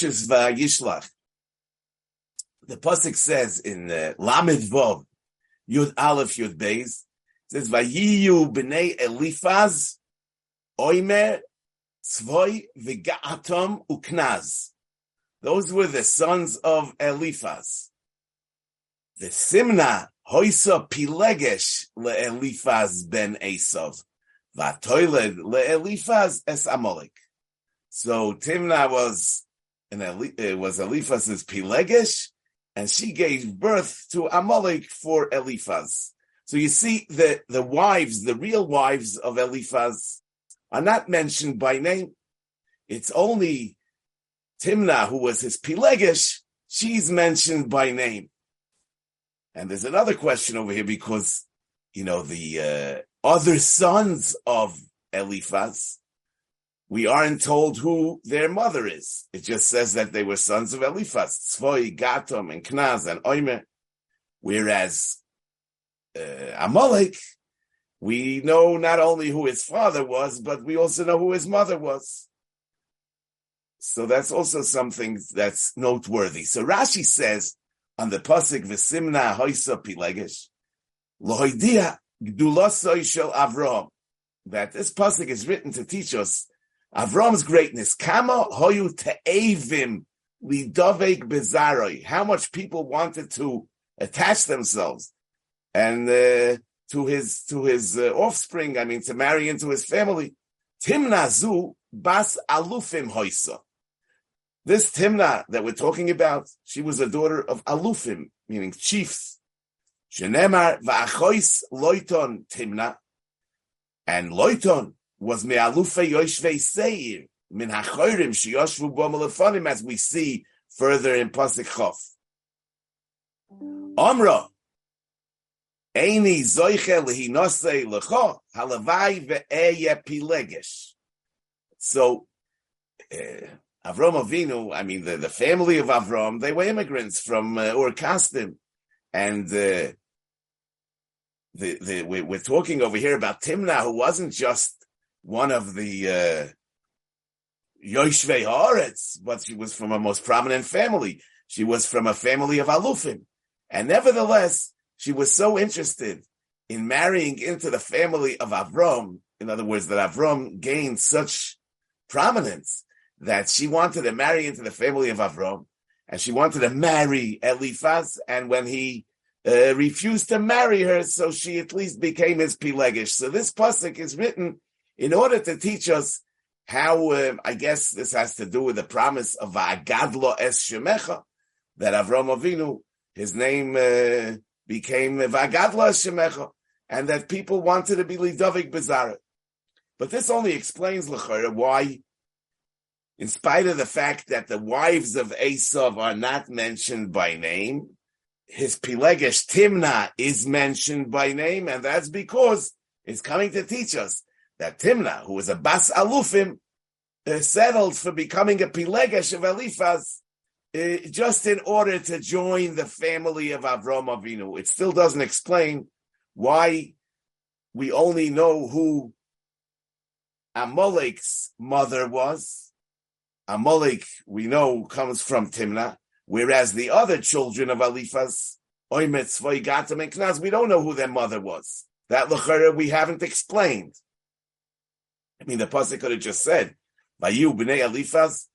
Parshas Vayishlach, the pasuk says in uh, Lamed Vov, Yud Aleph Yud Beis, says Vayiyu b'nei Elifaz, Oimer, Tzvoi, V'ga'atom, Uknaz. Those were the sons of Eliphaz. The Simna, Hoisa Pilegesh, le'Eliphaz ben Esav. Vatoiled le'Eliphaz es Amalek. So Timna was an Eli, was Eliphaz's Pilegesh, and she gave birth to Amalek for Eliphaz. So you see that the wives, the real wives of Eliphaz, are not mentioned by name. It's only Timna, who was his Pilegesh, she's mentioned by name. And there's another question over here because, you know, the uh, other sons of Eliphaz, we aren't told who their mother is. It just says that they were sons of Eliphaz, Tzvoi, Gatom, and Knaz, and Oimer. Whereas uh, Amalek, we know not only who his father was, but we also know who his mother was. So that's also something that's noteworthy. So Rashi says on the pasuk v'simna hoisa pilegesh lohidia gdulasoi shel Avram that this pasuk is written to teach us Avram's greatness. Kama hoyu te'evim lidovek bezaroi. How much people wanted to attach themselves and uh, to his to his uh, offspring. I mean, to marry into his family. Timnazu bas alufim hoisa. This Timna that we're talking about, she was a daughter of alufim, meaning chiefs. Shenemar va'achois loiton Timna, and loiton was me'alufe yoshvei seir min hachorim sheyoshvu bo as we see further in pasuk chof. Omra Eini zoiche lehinosei lecho halavai ve'eye pilegesh. So, uh, Avram Avinu, I mean, the, the family of Avram, they were immigrants from uh, Ur Kasdim. And uh, the, the, we, we're talking over here about Timnah, who wasn't just one of the uh, Haaretz, but she was from a most prominent family. She was from a family of Alufim. And nevertheless, she was so interested in marrying into the family of Avram, in other words, that Avram gained such prominence that she wanted to marry into the family of Avram, and she wanted to marry Eliphaz, and when he uh, refused to marry her, so she at least became his Pilegish. So this pasuk is written in order to teach us how, uh, I guess this has to do with the promise of Agadlo Es Shemecha, that Avram Avinu, his name uh, became Vagadlo Es Shemecha, and that people wanted to be Lidovik Bizarre. But this only explains, Lechera, why, in spite of the fact that the wives of Esav are not mentioned by name, his Pilegesh Timna is mentioned by name, and that's because it's coming to teach us that Timna, who was a Bas Alufim, uh, settled for becoming a Pilegesh of Eliphaz uh, just in order to join the family of Avram Avinu. It still doesn't explain why we only know who Amalek's mother was. Amalek, we know, comes from Timna, whereas the other children of Eliphaz, Oimetz, Voigatam, and Knaz, we don't know who their mother was. That Lechera we haven't explained. I mean, the pasuk could have just said, "Vayu b'nei Eliphaz,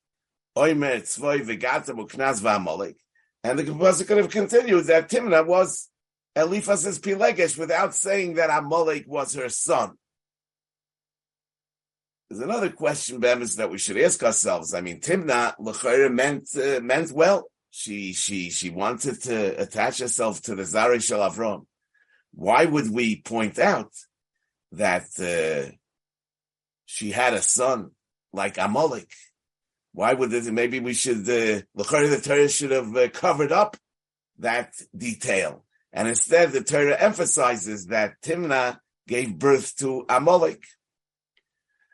oimer tzvoi v'gatam uknaz v'amalek," and the pasuk could have continued that Timna was Eliphaz's pilegesh without saying that Amalek was her son. There's another question, Bemis, that we should ask ourselves. I mean, Timna l'chayre meant uh, meant well. She she she wanted to attach herself to the Zare Shel Avram. Why would we point out that? Uh, she had a son like Amalek. Why would it? Maybe we should, uh, the Torah should have uh, covered up that detail. And instead, the Torah emphasizes that Timna gave birth to Amalek.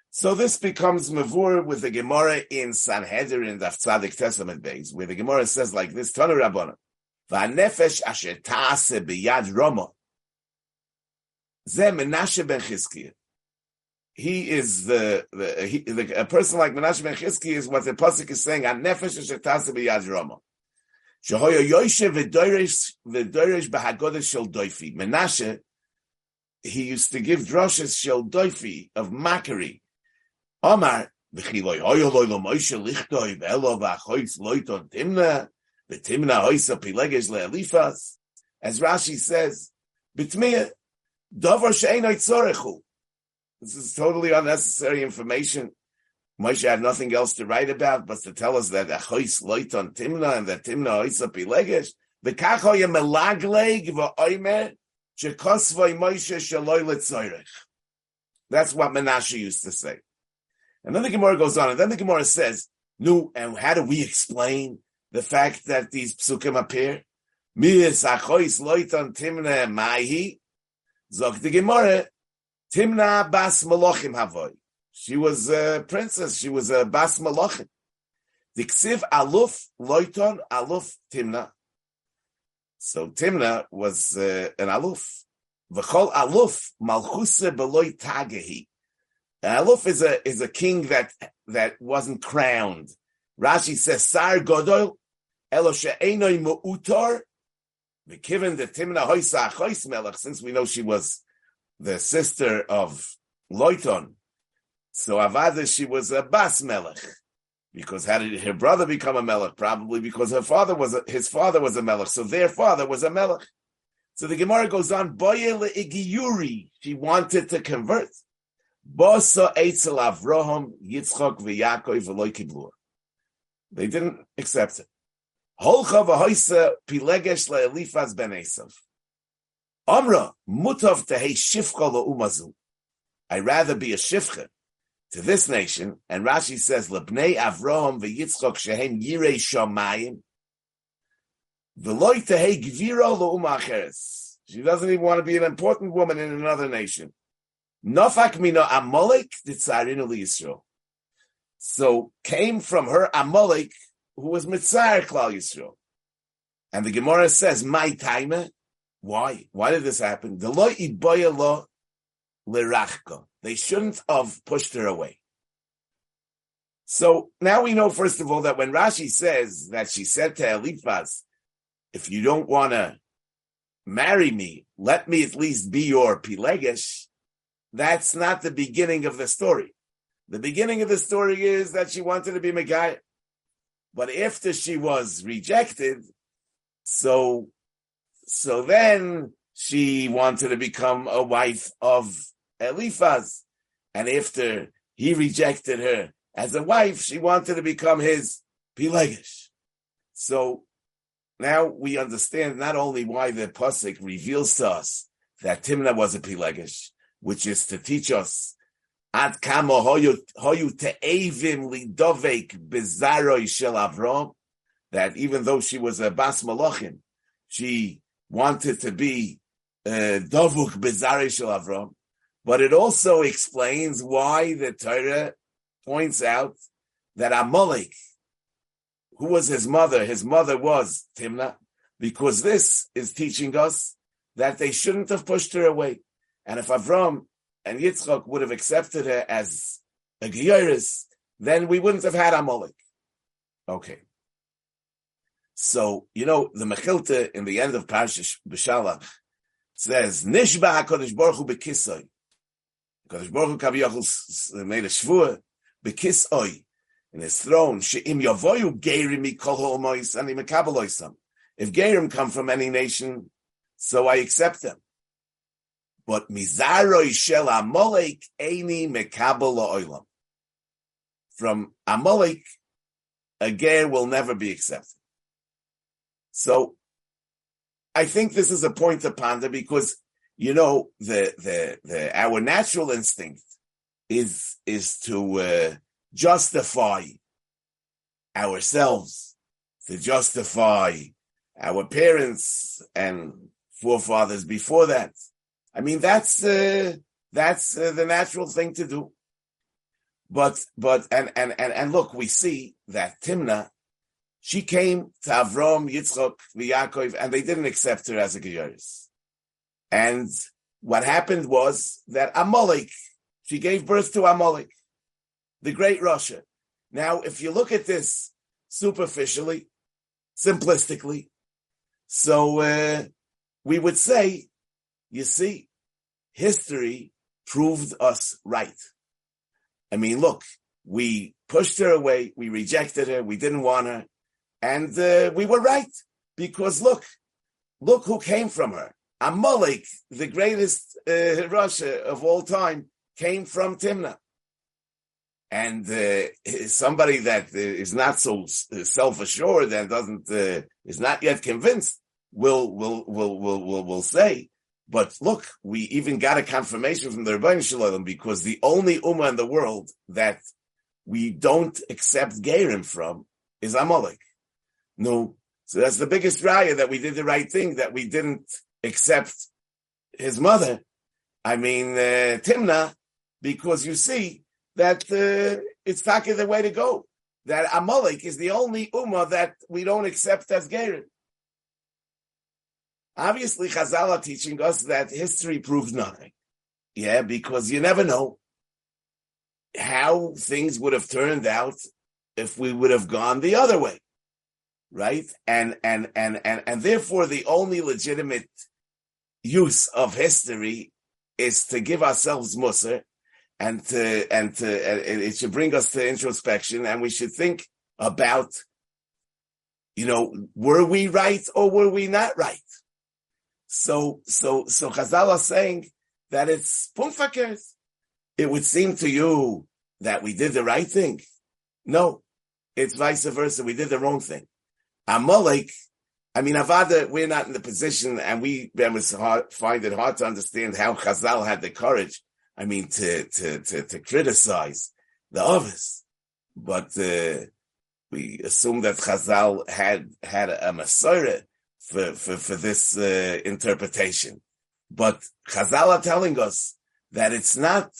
So this becomes Mavur with the Gemara in Sanhedrin Daf Tzadik Tes amud beis, where the Gemara says like this, Tanu Rabbana, V'anefesh asher ta'ase b'yad Roma, ze Menashe ben Chizkiah. He is the, the, he, the a person like Menashe ben Chizki is what the pasuk is saying. An nefesh shetasa b'yad Rama. Shehoyo Yoshe v'doresh v'doresh b'hagodesh shel doifi. Menashe, he used to give drushes shel doifi of mockery. Omar v'chiloi hoyo loy lo Moshe lichtoi v'elo v'achoyz loiton timna v'timna hoysa pilegesh le'alifas. As Rashi says, b'tmiyah, davar she'enoi tzorechu. This is totally unnecessary information. Moshe had nothing else to write about but to tell us that Achois Loiton Timna and that Timna Oisa Pilegesh. V'kachoye melagleg v'oimer shekosvoi Moshe shaloi letzoirech. That's what Menashe used to say. And then the Gemara goes on, and then the Gemara says, "No, and how do we explain the fact that these psukim appear? Mias achois loiton timna mahi." Zok the Gemara, Timna bas Malochim havoy. She was a princess. She was a bas Malochim. The aluf loiton aluf Timna. So Timna was uh, an aluf. V'chol aluf malchuse beloy tagehi. Aluf is a is a king that that wasn't crowned. Rashi says sar godol elo she'enoi mu'utar. Given the Timna hoisa achois melech, since we know she was the sister of Loiton. So Avada, she was a Bas Melech. Because how did her brother become a Melech? Probably because her father was a, his father was a Melech. So their father was a Melech. So the Gemara goes on, Boyele Igiyuri, she wanted to convert. Bosa Eitzel Avraham, Yitzchok v'Yakov Kiblur. They didn't accept it. Holcha v'Hoisa Pilegesh le'Elifaz ben Esav. Amra, mutav umazu. I'd rather be a shifcha to this nation. And Rashi says, lebnei Avraham v'yitzchok shehem yirei shamayim. V'loi tehei gvira. She doesn't even want to be an important woman in another nation. Nofak mino Amalek ditzarinu Yisrael. So came from her Amalek, who was Mitzar Klal Yisrael. And the Gemara says, my timer, why? Why did this happen? They shouldn't have pushed her away. So now we know, first of all, that when Rashi says that she said to Eliphaz, if you don't want to marry me, let me at least be your Pilegesh, that's not the beginning of the story. The beginning of the story is that she wanted to be Megayah. But after she was rejected, so so then she wanted to become a wife of Eliphaz. And after he rejected her as a wife, she wanted to become his Pilegish. So now we understand not only why the Pasuk reveals to us that Timna was a Pilegish, which is to teach us Ad kama hoyu te'evim lidovek bezaroi shel Avram, that even though she was a Bas Malachim, she wanted to be uh, Dovuk Bezari Shel Avram, but it also explains why the Torah points out that Amalek, who was his mother, his mother was Timna, because this is teaching us that they shouldn't have pushed her away. And if Avram and Yitzchak would have accepted her as a Geiris, then we wouldn't have had Amalek. Okay. So, you know, the Mechilta in the end of Parshish B'Shalach says, Nishba HaKadosh Baruch Hu B'Kisoi. HaKadosh Baruch Hu Kaviyachul made a shvur, B'Kisoi, in his throne, She'im Yavoyu Geirim Mikol Ha'omois Ani Mekabaloisam. If Geirim come from any nation, so I accept them. But Mizaroi Shel Amalek Eini Mekabal Oilam. From Amalek, a Geir will never be accepted. So I think this is a point to ponder because you know the the the our natural instinct is is to uh, justify ourselves, to justify our parents and forefathers before that. I mean that's uh, that's uh, the natural thing to do. But but and and and and look, we see that Timna she came to Avram, Yitzchok, Yaakov, and they didn't accept her as a Geyeris. And what happened was that Amalek She gave birth to Amalek, the great rasha. Now, if you look at this superficially, simplistically, so uh, we would say, you see, history proved us right. I mean, look, we pushed her away, we rejected her, we didn't want her, and uh, we were right because look, look who came from her. Amalek, the greatest uh, rasha of all time, came from Timna. And uh, somebody that uh, not so self-assured and doesn't uh, is not yet convinced will will will will will, will say, but look, we even got a confirmation from the Ribono Shel Olam because the only ummah in the world that we don't accept Gerim from is Amalek. No, so that's the biggest raya that we did the right thing, that we didn't accept his mother. I mean, uh, Timna, because you see that uh, it's taki the way to go. That Amalek is the only ummah that we don't accept as Gerim. Obviously, Chazal are teaching us that history proves nothing. Yeah, because you never know how things would have turned out if we would have gone the other way. Right? And and and and and therefore the only legitimate use of history is to give ourselves musr and to and to and it should bring us to introspection and we should think about you know were we right or were we not right so, so, so Chazal are saying that it's punkt farkert. It would seem to you that we did the right thing. No, it's vice versa. We did the wrong thing. Amalek, I mean, Avada, we're not in the position, and we find it hard to understand how Chazal had the courage. I mean, to to to, to criticize the others, but uh, we assume that Chazal had had a, a Masorah for, for, for this uh, interpretation. But Chazal are telling us that it's not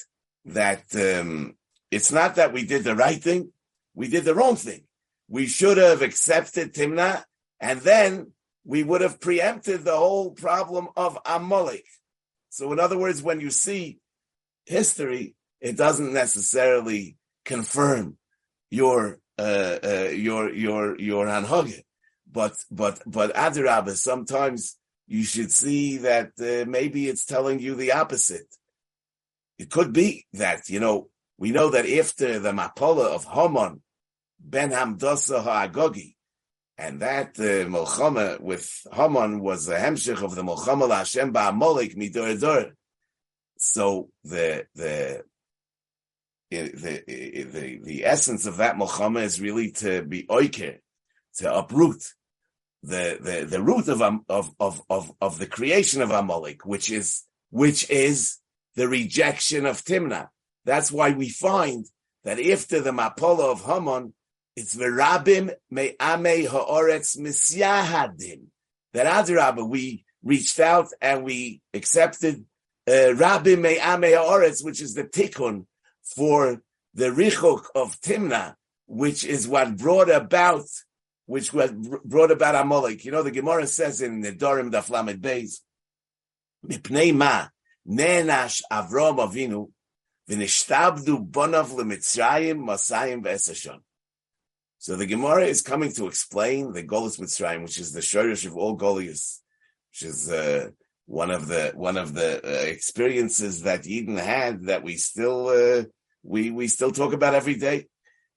that um, it's not that we did the right thing, we did the wrong thing. We should have accepted Timna, and then we would have preempted the whole problem of Amalek. So, in other words, when you see history, it doesn't necessarily confirm your uh, uh, your your your anhage. But but but Adirabah, sometimes you should see that uh, maybe it's telling you the opposite. It could be that you know we know that after the Mapola of Haman, Ben Hamdasa Ha'agogi, and that uh, Mulchama with Haman was the hemshich of the Mulchama Hashem Ba'amolik Midor So the the the, the, the essence of that Mulchama is really to be oiker, to uproot, the the the root of of of of of the creation of Amalek, which is which is the rejection of Timna. That's why we find that after the Mapola of Haman, it's Verabim Me'ame Ha'oretz Misyahadim. That Adirabba, we reached out and we accepted uh, Rabim Me'ame Ha'oretz, which is the tikkun for the Richok of Timna, which is what brought about which was brought about Amalek. You know, the Gemara says in Nedarim Daflamed Beis, Mipnei ma nenash Avram Avinu v'nishtabdu bonav lemitzrayim masayim v'esashon. So the Gemara is coming to explain the Golus Mitzrayim, which is the shorish of all Golios, which is uh, one of the one of the uh, experiences that Eden had that we still uh, we we still talk about every day,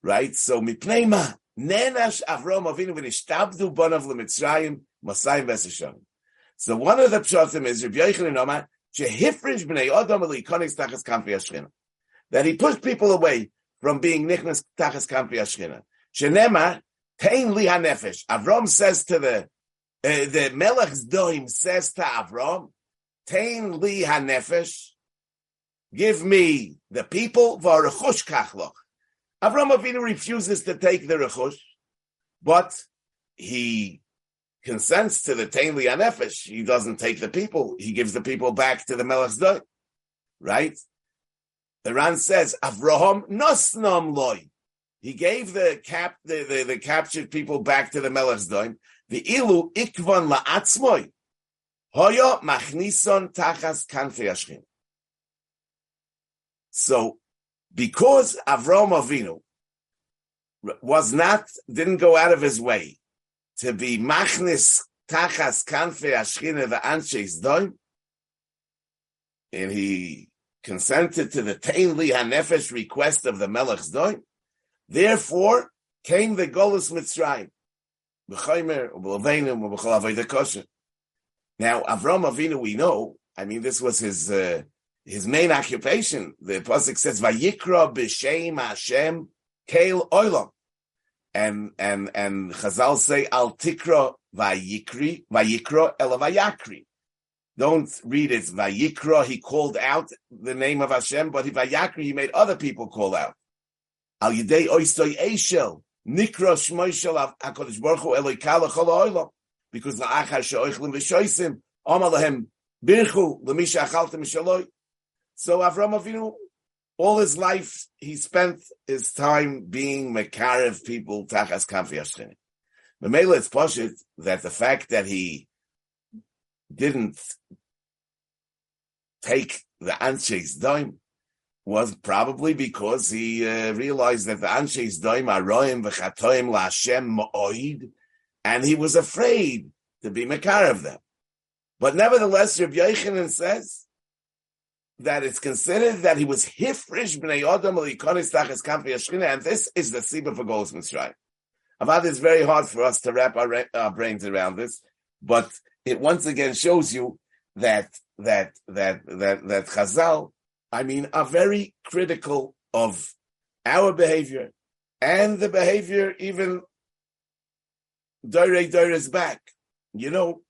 right? So mipnei ma Nenash Avram Avinu bonav lemitzrayim masayim. So one of the pshatim is Rabbi shehifrish b'nei Adam tachas kampi. That he pushed people away from being nichnas tachas kampi ashchina. Shenema tein li hanefesh. Avram says to the uh, the Melech's doim says to Avram, tein li hanefesh. Give me the people v'arechush kachloch. Avram Avinu refuses to take the rechush, but he consents to the Tain Anefesh. He doesn't take the people. He gives the people back to the Melech's Doi. Right? The Ran says, Avraham nosnam loy. He gave the cap the, the, the captured people back to the Melech's Doi. The ilu ikvan la'atzmoy. Hoyo machnison tachas kanfi ashkin. So, because Avram Avinu was not, didn't go out of his way to be machnis tachas kanfe ashchina the anshes doim, and he consented to the Tainli Hanefesh request of the Melech's doim, therefore came the Golus Mitzrayim. Now, Avram Avinu, we know, I mean, this was his uh, his main occupation. The pasuk says, "Vayikra b'shem Hashem kel oilam," and and and Chazal say, "Al tikra vayikri vayikra elavayakri." Don't read it vayikra. He called out the name of Hashem, but he vayakri. He made other people call out. Al yidei oistoy eshel nikra shmoishel hakadosh baruch hu eloi kala chol because la'achar she'oichlim v'shoisim amalahem birchu l'misha achaltem shaloi so Avram Avinu, all his life, he spent his time being Mekarev people, Tachas Kamfi Ashchini. Mamela, it's poshit that the fact that he didn't take the Anshe's dime was probably because he uh, realized that the Anshe's dime are roim v'chatoim la'Hashem ma'oid, and he was afraid to be Mekarev them. But nevertheless, Rabbi Yochanan says that it's considered that he was hifrish b'nei odom l'ikonis tachas kampi yashchina, and this is the siba for Golos Mitzrayim. Avad it's very hard for us to wrap our, our brains around this, but it once again shows you that that that that that Chazal, I mean, are very critical of our behavior and the behavior even Doire Doire's back. You know,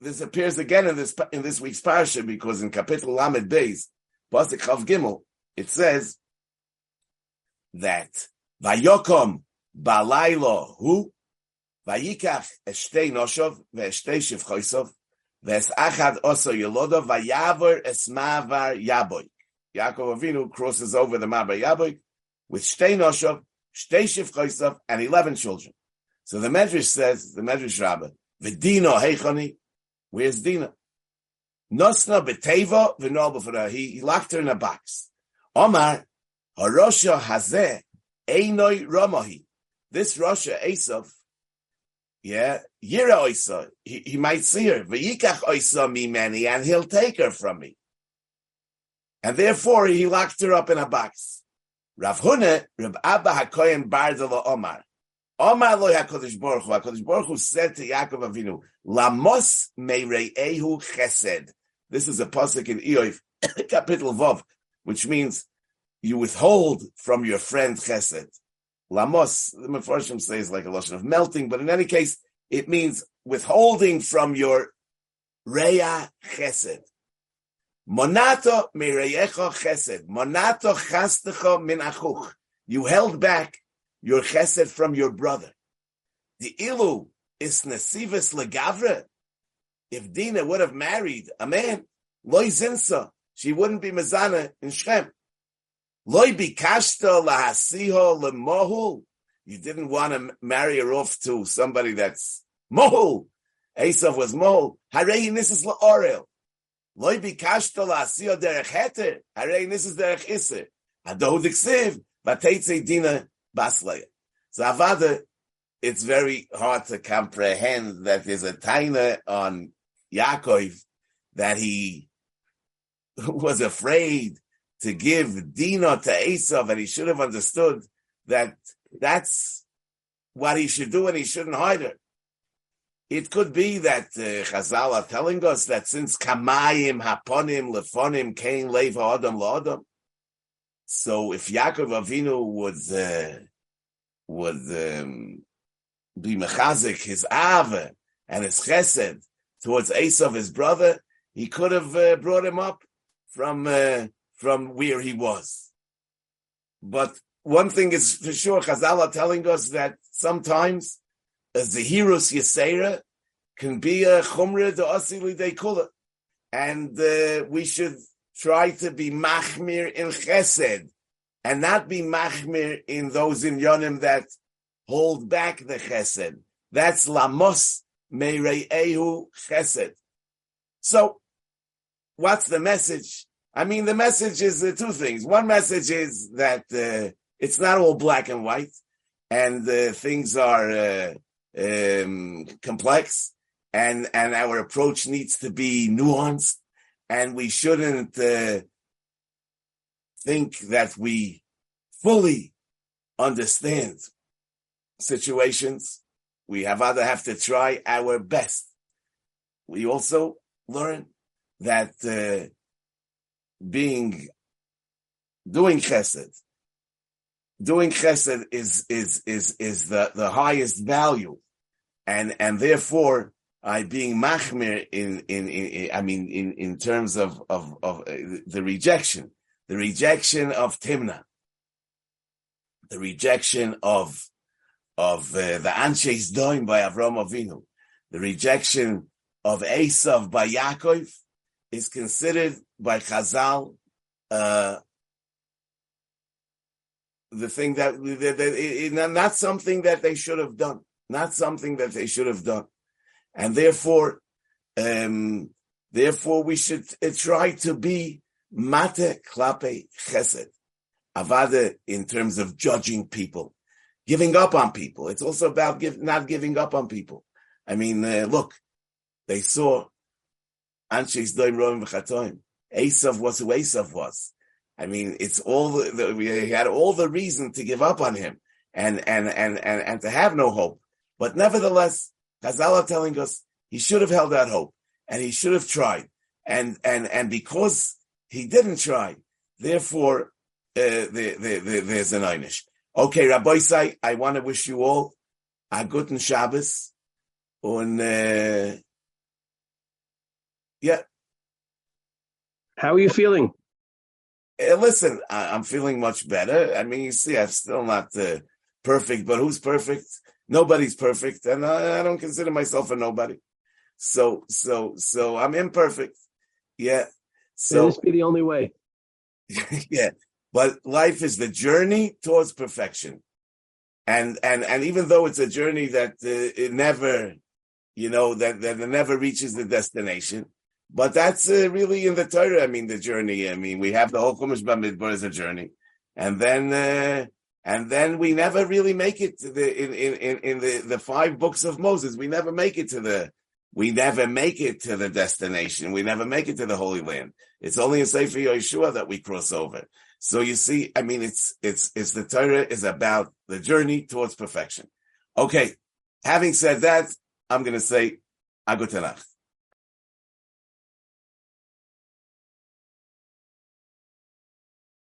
this appears again in this in this week's parsha because in Kapitel Lamed Beis, Pasuk Chav Gimel, it says that Vayokom Balaylo Hu Vayikach Eshtei Noshov VeEshtei Shivchoisov Ves Achad Oso Yelodov Vayavor Esmavar Yaboy. Yaakov Avinu crosses over the Mabar Yaboy with Shtei Noshov, Shtei Shivchoisov, and eleven children. So the Medrash says, the Medrash Rabbah, Vidino Heichoni, Where's Dina? Nosna beteva v'nol He, he locked her in a box. Omar harosha hazeh einoi ramahi. This rasha Esav, yeah, yira oisa. He, he might see her. V'yikach oisa mi many, and he'll take her from me. And therefore he locked her up in a box. Rav Hune, Rav Abba HaKoyen Bardala Omar. Omar lo HaKadosh Baruch Hu. HaKadosh Baruch Hu said to Yaakov Avinu, Lamos Meire'ehu Chesed. This is a pasuk in Iyov, Kapitel Vav, which means you withhold from your friend Chesed. Lamos, the Mefarshim says like a loshon of melting, but in any case, it means withholding from your Reya Chesed. Monato Meire'echa Chesed. Monato Chastecha Min Achuch. You held back your chesed from your brother. The ilu is nesivus legavre. If Dina would have married a man, loy zinsa, she wouldn't be mazana in Shem. Loy bikashta lahasiho lemohul. You didn't want to marry her off to somebody that's mohul. Esav was mohul. Harei nisis laorel. Loy bikashta lahasiho derech heter. Harei nisis derech iser. Adohu diksiv. Vateitze Dina Basleya. So Avada, it's very hard to comprehend that there's a taina on Yaakov that he was afraid to give Dina to Esav, and he should have understood that that's what he should do and he shouldn't hide her. It could be that uh, Chazal are telling us that since Kamayim, Haponim, Lefonim, Cain, Lev, Adam, La'adam, so if Yaakov Avinu would uh, would um, be mechazik his ave and his chesed towards Esav, his brother, he could have uh, brought him up from uh, from where he was. But one thing is for sure, Chazal are telling us that sometimes a zehirus yisera can be a chumra de asili de kula, and uh, we should try to be machmir in chesed and not be machmir in those in yonim that hold back the chesed. That's lamos meire'ehu chesed. So, what's the message I mean, the message is uh, two things. One message is that uh, it's not all black and white, and uh, things are uh, um, complex, and and our approach needs to be nuanced, and we shouldn't uh, think that we fully understand situations. We have either have to try our best. We also learn that being doing chesed, doing chesed is is is is the the highest value, and and therefore I being machmir in, in in, I mean in in terms of of of uh, the rejection, the rejection of Timna, the rejection of of uh, the Anshes Doim by Avram Avinu, the rejection of Esav by Yaakov is considered by Chazal uh, the thing that, that, that it, it, not something that they should have done, not something that they should have done, and therefore, um, therefore we should uh, try to be mate klape chesed, avada in terms of judging people, giving up on people. It's also about give, not giving up on people. I mean, uh, look, they saw Anshes Doim Roim V'Chatoim. Esav was who Esav was. I mean, it's all the, the, we had all the reason to give up on him and, and, and, and, and to have no hope. But nevertheless, Chazal are telling us he should have held out hope and he should have tried. And, and, and because he didn't try, therefore, uh, the, the, the, there's an einish. Okay, Rabbosai, I want to wish you all a guten Shabbos and, uh, yeah. How are you feeling? Uh, listen, I, am feeling much better. I mean, you see, I'm still not uh, perfect, but who's perfect? Nobody's perfect, and I, I, don't consider myself a nobody. So, so, so I'm imperfect. Yeah. So this be the only way. yeah, but life is the journey towards perfection, and and and even though it's a journey that uh, it never, you know, that that it never reaches the destination but that's uh, really in the Torah. I mean, the journey. I mean, we have the whole Chumash Bamidbar as a journey, and then uh, and then we never really make it to the in in in the the five books of Moses. We never make it to the we never make it to the destination. We never make it to the Holy Land. It's only in Sefer Yehoshua that we cross over. So you see, I mean, it's it's it's the Torah is about the journey towards perfection. Okay, having said that, I'm going to say Agutanach.